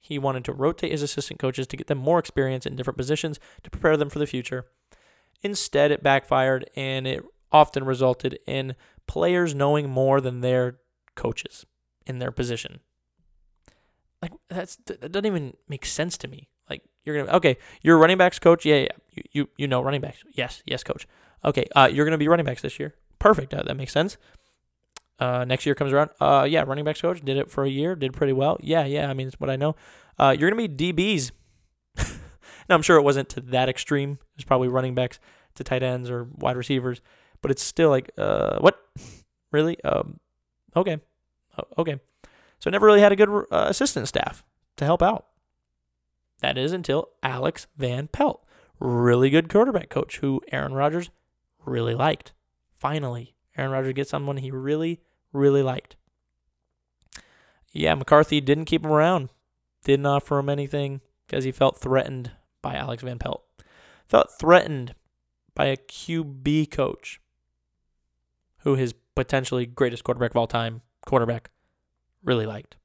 He wanted to rotate his assistant coaches to get them more experience in different positions to prepare them for the future. Instead, it backfired and it often resulted in players knowing more than their coaches in their position. Like that's that doesn't even make sense to me. Like you're gonna okay, you're running backs coach. Yeah, yeah, you you, you know running backs. Yes, yes, coach. Okay, uh, you're gonna be running backs this year. Perfect. Uh, that makes sense. Uh, next year comes around. Uh, yeah, running backs coach did it for a year, did pretty well. Yeah, yeah. I mean, it's what I know. Uh, you're gonna be DBs. Now I'm sure it wasn't to that extreme. It was probably running backs to tight ends or wide receivers, but it's still like, uh, what? *laughs* Really? Um, okay, okay. So I never really had a good uh, assistant staff to help out. That is until Alex Van Pelt, really good quarterback coach who Aaron Rodgers really liked. Finally, Aaron Rodgers gets someone he really, really liked. Yeah, McCarthy didn't keep him around, didn't offer him anything because he felt threatened by Alex Van Pelt. Felt threatened by a QB coach who his potentially greatest quarterback of all time, quarterback, really liked.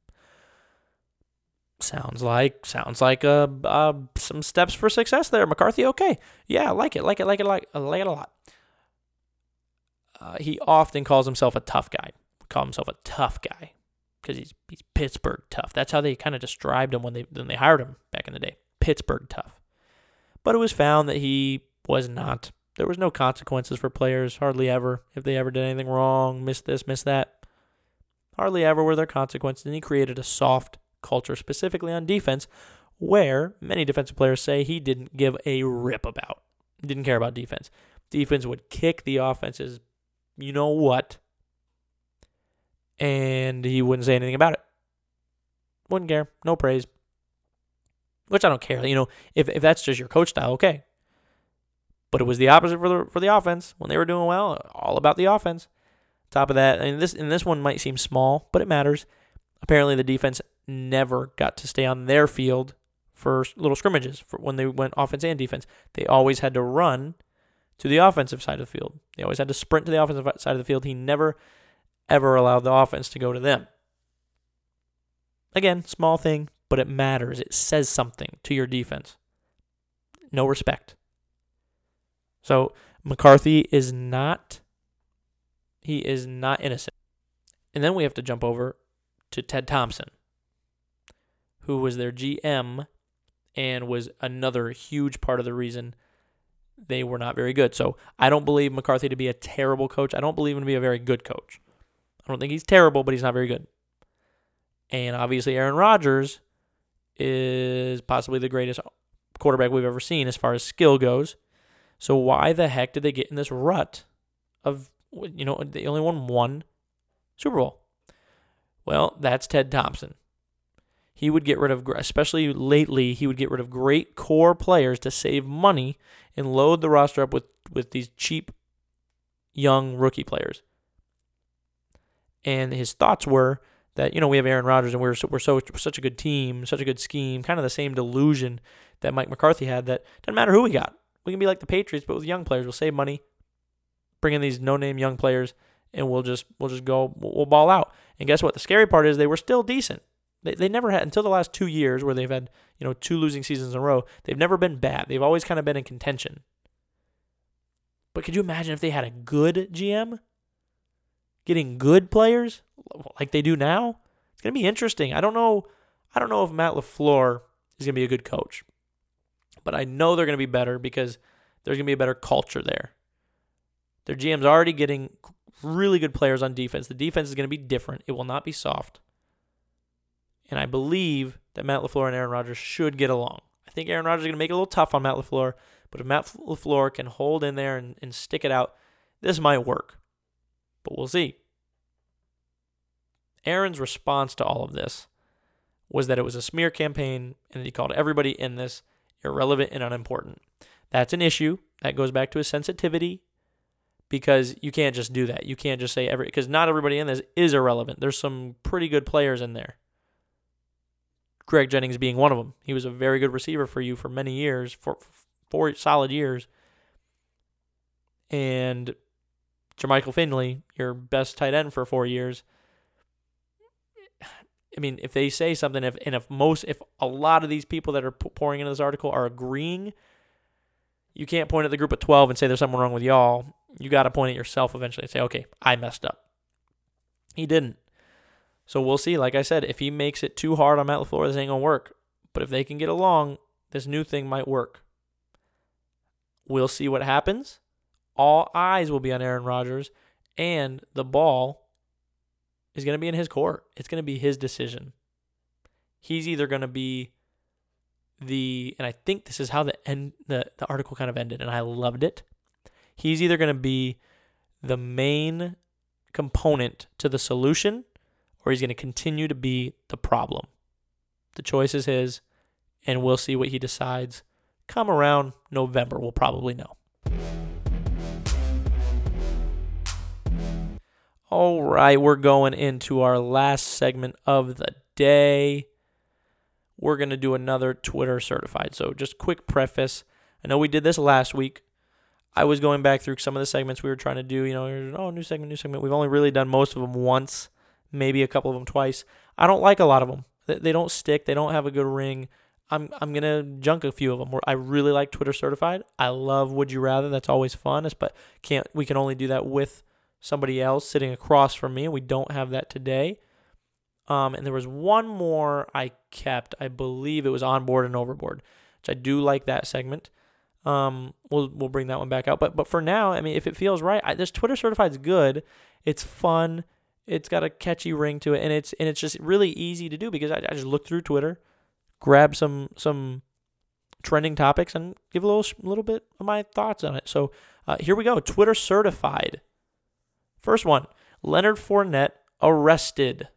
Sounds like sounds like uh, uh some steps for success there, McCarthy. Okay, yeah, like it, like it, like it, like I like it a lot. Uh, he often calls himself a tough guy. Call himself a tough guy because he's he's Pittsburgh tough. That's how they kind of described him when they when they hired him back in the day. Pittsburgh tough. But it was found that he was not. There was no consequences for players, hardly ever. If they ever did anything wrong, missed this, missed that, hardly ever were there consequences. And he created a soft culture specifically on defense where many defensive players say he didn't give a rip about. Didn't care about defense. Defense would kick the offense's you know what? And he wouldn't say anything about it. Wouldn't care. No praise. Which I don't care. You know, if, if that's just your coach style, okay. But it was the opposite for the for the offense. When they were doing well, all about the offense. Top of that, and this and this one might seem small, but it matters. Apparently, the defense never got to stay on their field for little scrimmages for when they went offense and defense. They always had to run to the offensive side of the field. They always had to sprint to the offensive side of the field. He never, ever allowed the offense to go to them. Again, small thing, but it matters. It says something to your defense. No respect. So McCarthy is not he is not innocent. And then we have to jump over to Ted Thompson, who was their GM and was another huge part of the reason they were not very good. So I don't believe McCarthy to be a terrible coach. I don't believe him to be a very good coach. I don't think he's terrible, but he's not very good. And obviously, Aaron Rodgers is possibly the greatest quarterback we've ever seen as far as skill goes. So why the heck did they get in this rut of you know they only won one Super Bowl? Well, that's Ted Thompson he would get rid of, especially lately, he would get rid of great core players to save money and load the roster up with, with these cheap young rookie players. And his thoughts were that, you know, we have Aaron Rodgers and we're, so, we're so such a good team, such a good scheme, kind of the same delusion that Mike McCarthy had that doesn't matter who we got. We can be like the Patriots, but with young players. We'll save money, bring in these no-name young players, and we'll just we'll just go we'll ball out. And guess what? The scary part is they were still decent. They, they never had until the last two years where they've had you know two losing seasons in a row. They've never been bad. They've always kind of been in contention. But could you imagine if they had a good GM, getting good players like they do now? It's gonna be interesting. I don't know. I don't know if Matt LaFleur is gonna be a good coach, but I know they're gonna be better because there's gonna be a better culture there. Their GM's already getting really good players on defense. The defense is going to be different. It will not be soft. And I believe that Matt LaFleur and Aaron Rodgers should get along. I think Aaron Rodgers is going to make it a little tough on Matt LaFleur, but if Matt LaFleur can hold in there and, and stick it out, this might work. But we'll see. Aaron's response to all of this was that it was a smear campaign and he called everybody in this irrelevant and unimportant. That's an issue. That goes back to his sensitivity because you can't just do that. You can't just say every because not everybody in this is irrelevant. There's some pretty good players in there. Greg Jennings being one of them. He was a very good receiver for you for many years, for four solid years. And Jermichael Finley, your best tight end for four years. I mean, if they say something, if and if most, if a lot of these people that are pouring into this article are agreeing, you can't point at the group of 12 and say there's something wrong with y'all. You got to point at yourself eventually and say, okay, I messed up. He didn't. So we'll see. Like I said, if he makes it too hard on Matt LaFleur, this ain't to work. But if they can get along, this new thing might work. We'll see what happens. All eyes will be on Aaron Rodgers, and the ball is going to be in his court. It's going to be his decision. He's either going to be the, and I think this is how the end the, the article kind of ended, and I loved it. He's either going to be the main component to the solution, or he's going to continue to be the problem. The choice is his, and we'll see what he decides. Come around November, we'll probably know. All right, we're going into our last segment of the day. We're going to do another Twitter certified. So, just quick preface. I know we did this last week. I was going back through some of the segments we were trying to do. You know, oh, new segment, new segment. We've only really done most of them once, maybe a couple of them twice. I don't like a lot of them. They don't stick. They don't have a good ring. I'm I'm gonna junk a few of them. I really like Twitter certified. I love Would You Rather. That's always fun. But can't we can only do that with somebody else sitting across from me. We don't have that today. Um, and there was one more I kept. I believe it was on board and overboard, which I do like that segment. Um, we'll we'll bring that one back out. But but for now, I mean, if it feels right, I, this Twitter certified is good. It's fun. It's got a catchy ring to it, and it's and it's just really easy to do because I, I just look through Twitter, grab some some trending topics, and give a little little bit of my thoughts on it. So uh, here we go. Twitter certified. First one Leonard Fournette arrested.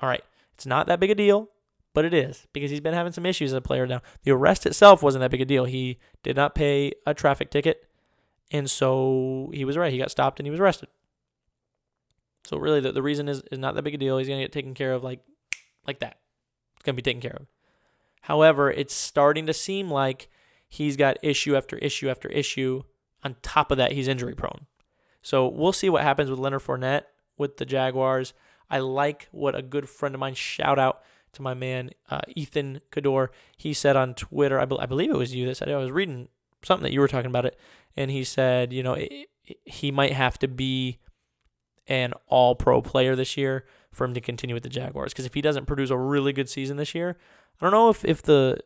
All right, it's not that big a deal, but it is because he's been having some issues as a player now. The arrest itself wasn't that big a deal. He did not pay a traffic ticket, and so he was right. He got stopped and he was arrested. So really, the, the reason is, is not that big a deal. He's gonna get taken care of like like that. It's gonna be taken care of. However, it's starting to seem like he's got issue after issue after issue. On top of that, he's injury prone. So we'll see what happens with Leonard Fournette with the Jaguars. I like what a good friend of mine, shout out to my man uh, Ethan Cador, he said on Twitter, I, be- I, believe it was you that said it. I was reading something that you were talking about it, and he said, you know, it, it, he might have to be an all pro player this year for him to continue with the Jaguars. Because if he doesn't produce a really good season this year, I don't know if, if the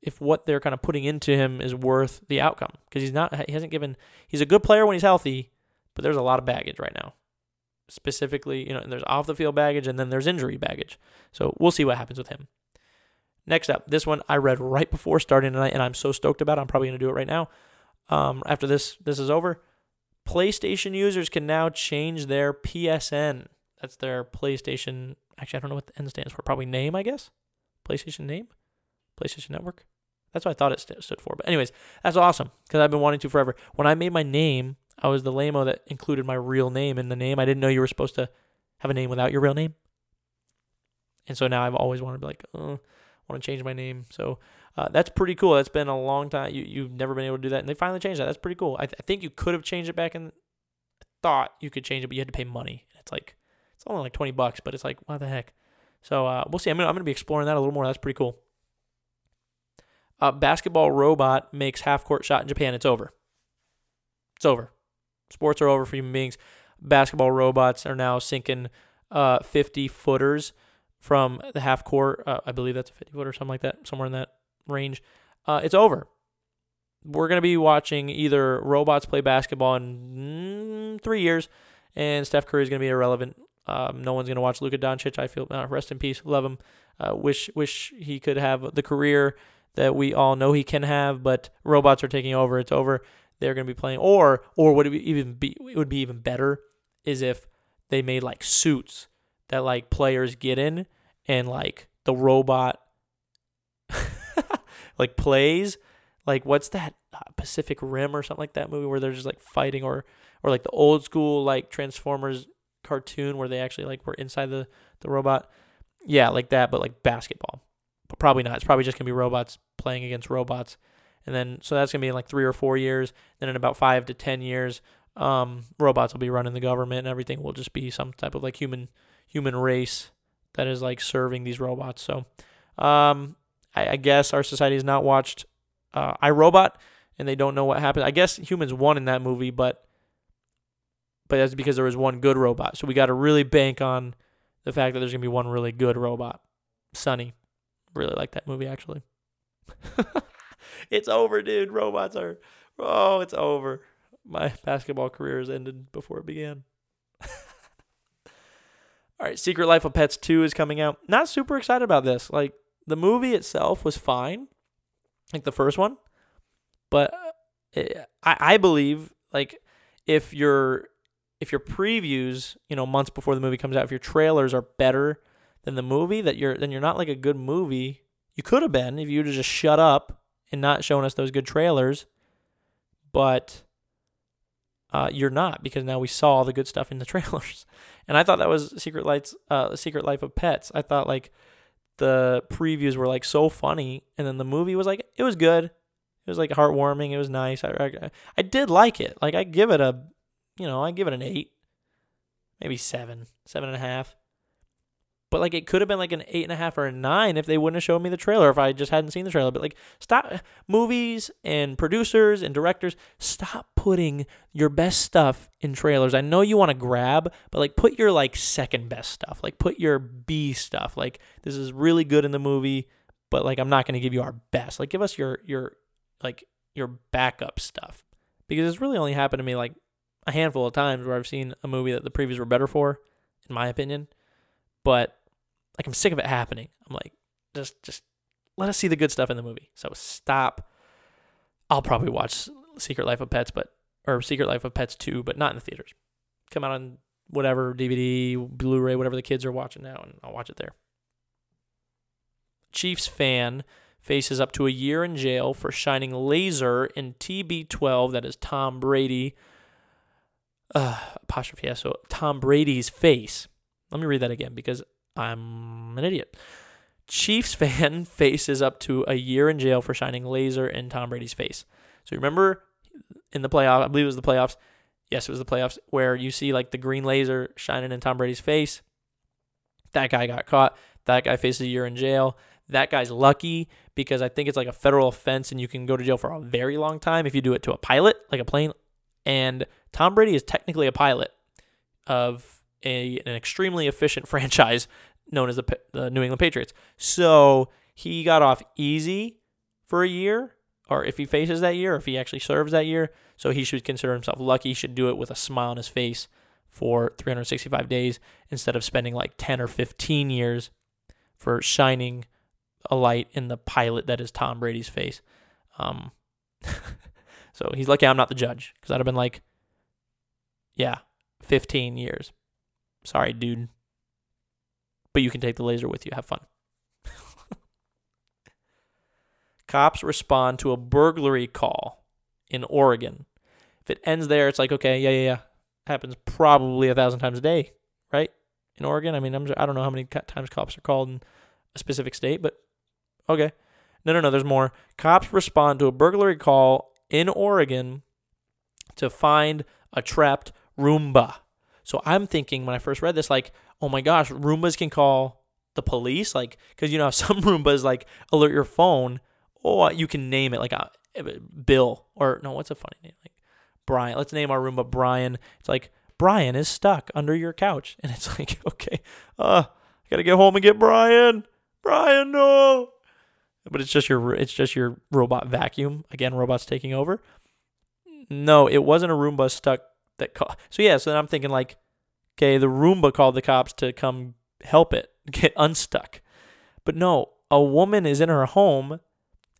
if what they're kind of putting into him is worth the outcome. Because he's not he hasn't given he's a good player when he's healthy, but there's a lot of baggage right now. Specifically, you know, there's off the field baggage and then there's injury baggage. So we'll see what happens with him. Next up, this one I read right before starting tonight, and I'm so stoked about. It, I'm probably going to do it right now. Um, after this this is over, PlayStation users can now change their PSN. That's their PlayStation. Actually, I don't know what the N stands for. Probably name, I guess. PlayStation name, PlayStation Network. That's what I thought it stood for. But anyways, that's awesome because I've been wanting to forever. When I made my name I was the lameo that included my real name in the name. I didn't know you were supposed to have a name without your real name. And so now I've always wanted to be like, oh, I want to change my name. So uh, that's pretty cool. That's been a long time. You, you've never been able to do that. And they finally changed that. That's pretty cool. I, th- I think you could have changed it back in, I thought you could change it, but you had to pay money. It's like, it's only like 20 bucks, but it's like, what the heck? So uh, we'll see. I'm going I'm to be exploring that a little more. That's pretty cool. Uh, basketball robot makes half court shot in Japan. It's over. It's over. Sports are over for human beings. Basketball robots are now sinking uh, 50 footers from the half court. Uh, I believe that's a 50 footer, or something like that, somewhere in that range. Uh, it's over. We're going to be watching either robots play basketball in mm, three years, and Steph Curry is going to be irrelevant. Um, no one's going to watch Luka Doncic. I feel uh, rest in peace. Love him. Uh, wish wish he could have the career that we all know he can have, but robots are taking over. It's over they're going to be playing. Or or would it be even be it would be even better is if they made like suits that like players get in and like the robot *laughs* like plays like what's that uh, Pacific Rim or something like that movie where they're just like fighting or or like the old school like Transformers cartoon where they actually like were inside the the robot. Yeah, like that, but like basketball. But probably not. It's probably just gonna be robots playing against robots. And then so that's gonna be in like three or four years. Then in about five to ten years, um, robots will be running the government and everything will just be some type of like human human race that is like serving these robots. So um I, I guess our society has not watched uh, iRobot and they don't know what happened. I guess humans won in that movie, but but that's because there was one good robot. So we got to really bank on the fact that there's gonna be one really good robot. Sonny, really like that movie actually. *laughs* it's over, dude. Robots are oh, it's over. My basketball career has ended before it began. *laughs* All right, Secret Life of Pets 2 is coming out. Not super excited about this. Like the movie itself was fine, like the first one, but uh, I I believe like if your if your previews, you know, months before the movie comes out, if your trailers are better than the movie, that you're then you're not like a good movie. You could have been if you just shut up and not showing us those good trailers, but uh, you're not because now we saw the good stuff in the *laughs* trailers, and I thought that was Secret Lights, uh, Secret Life of Pets. I thought like the previews were like so funny, and then the movie was like it was good. It was like heartwarming. It was nice. I, I, I did like it. Like I give it a, you know, I give it an eight, maybe seven, seven and a half. But like it could have been like an eight and a half or a nine if they wouldn't have showed me the trailer if I just hadn't seen the trailer. But like stop movies and producers and directors, stop putting your best stuff in trailers. I know you want to grab, but like put your like second best stuff. Like put your B stuff. Like this is really good in the movie, but like I'm not gonna give you our best. Like give us your your like your backup stuff. Because it's really only happened to me like a handful of times where I've seen a movie that the previews were better for, in my opinion. But like I'm sick of it happening. I'm like, just just let us see the good stuff in the movie. So stop. I'll probably watch Secret Life of Pets, but or Secret Life of Pets 2, but not in the theaters. Come out on whatever DVD, Blu-ray, whatever the kids are watching now, and I'll watch it there. Chiefs fan faces up to a year in jail for shining laser in TB12, that is Tom Brady, uh, apostrophe S, so Tom Brady's face. Let me read that again because I'm an idiot. Chiefs fan *laughs* faces up to a year in jail for shining laser in Tom Brady's face. So remember in the playoff, I believe it was the playoffs. Yes, it was the playoffs where you see like the green laser shining in Tom Brady's face. That guy got caught. That guy faces a year in jail. That guy's lucky because I think it's like a federal offense and you can go to jail for a very long time if you do it to a pilot, like a plane. And Tom Brady is technically a pilot of a, an extremely efficient *laughs* franchise known as the, the New England Patriots. So he got off easy for a year, or if he faces that year, if he actually serves that year. So he should consider himself lucky. He should do it with a smile on his face for 365 days instead of spending like 10 or 15 years for shining a light in the pilot that is Tom Brady's face. Um, *laughs* so he's lucky I'm not the judge because I'd have been like, yeah, 15 years. Sorry, dude. But you can take the laser with you. Have fun. *laughs* Cops respond to a burglary call in Oregon. If it ends there, it's like, okay, yeah, yeah, yeah. Happens probably a thousand times a day, right? In Oregon. I mean, I'm, I don't know how many times cops are called in a specific state, but okay. No, no, no, there's more. Cops respond to a burglary call in Oregon to find a trapped Roomba. So I'm thinking when I first read this, like, oh my gosh, Roombas can call the police, like, because you know *laughs* some Roombas like alert your phone. Oh, you can name it like uh, Bill or no, what's a funny name like Brian. Let's name our Roomba Brian. It's like Brian is stuck under your couch, *laughs* and it's like okay, uh, I gotta get home and get Brian. Brian, no. But it's just your it's just your robot vacuum. Again, robots taking over. No, it wasn't a Roomba stuck that call. So yeah, so then I'm thinking like, okay, the Roomba called the cops to come help it *laughs* get unstuck. But no, a woman is in her home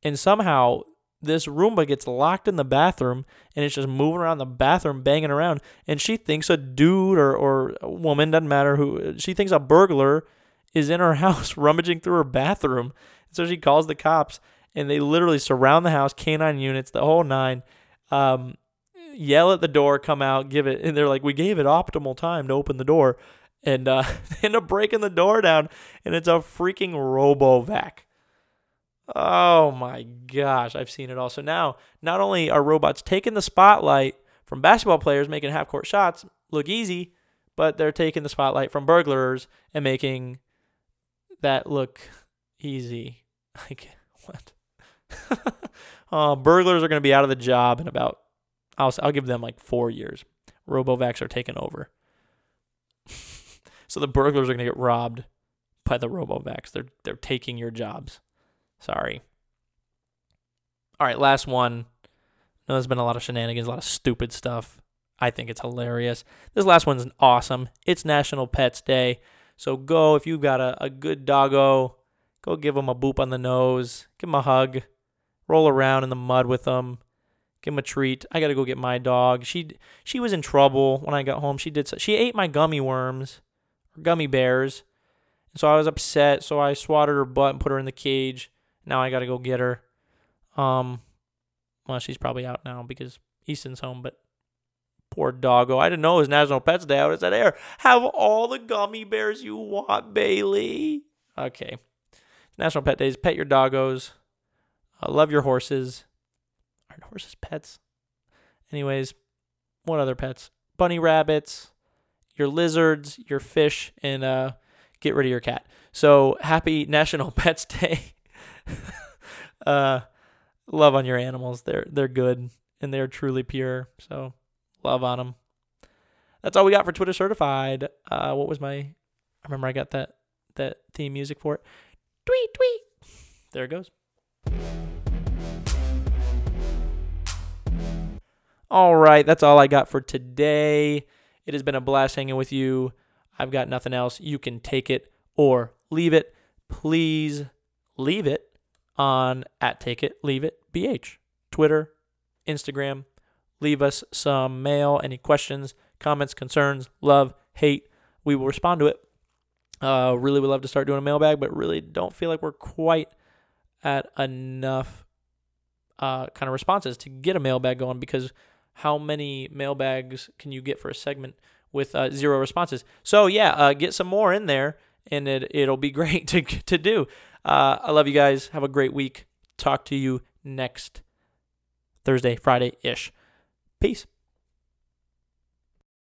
and somehow this Roomba gets locked in the bathroom and it's just moving around the bathroom, banging around. And she thinks a dude or, or a woman, doesn't matter who, she thinks a burglar is in her *laughs* house rummaging through her bathroom. So she calls the cops and they literally surround the house, canine units, the whole nine. Um, yell at the door, come out, give it, and they're like, "We gave it optimal time to open the door," and uh, *laughs* end up breaking the door down, and it's a freaking RoboVac. Oh my gosh, I've seen it all. So now, not only are robots taking the spotlight from basketball players making half court shots look easy, but they're taking the spotlight from burglars and making that look easy. *laughs* Like, what? *laughs* uh, burglars are going to be out of the job in about, I'll, I'll give them like four years. Robovacs are taking over. *laughs* so the burglars are going to get robbed by the Robovacs. They're, they're taking your jobs. Sorry. All right, last one. No, there's been a lot of shenanigans, a lot of stupid stuff. I think it's hilarious. This last one's awesome. It's National Pets Day. So go, if you've got a, a good doggo, go give them a boop on the nose, give them a hug, roll around in the mud with them, give him a treat. I got to go get my dog. She she was in trouble when I got home. She did she ate my gummy worms, or gummy bears. So I was upset, so I swatted her butt and put her in the cage. Now I got to go get her. Um, well, she's probably out now because Easton's home, but poor doggo. I didn't know it was National Pets Day. I would have said, Here, have all the gummy bears you want, Bailey. Okay. National Pet Days. Pet your doggos. Uh, love your horses. Aren't horses pets? Anyways, what other pets? Bunny rabbits, your lizards, your fish, and uh, get rid of your cat. So happy *laughs* National Pets Day. *laughs* uh, love on your animals. They're they're good and they're truly pure. So love on them. That's all we got for Twitter certified. Uh, what was my? I remember I got that that theme music for it. Tweet tweet. There it goes. All right, that's all I got for today. It has been a blast hanging with you. I've got nothing else. You can take it or leave it. Please leave it on at Take It Leave It BH, Twitter, Instagram. Leave us some mail, any questions, comments, concerns, love, hate. We will respond to it. Uh, really would love to start doing a mailbag, but really don't feel like we're quite at enough uh, kind of responses to get a mailbag going because how many mailbags can you get for a segment with uh, zero responses? So yeah, uh, get some more in there, and it it'll be *laughs* great to to do. Uh, I love you guys. Have a great week. Talk to you next Thursday, Friday ish. Peace.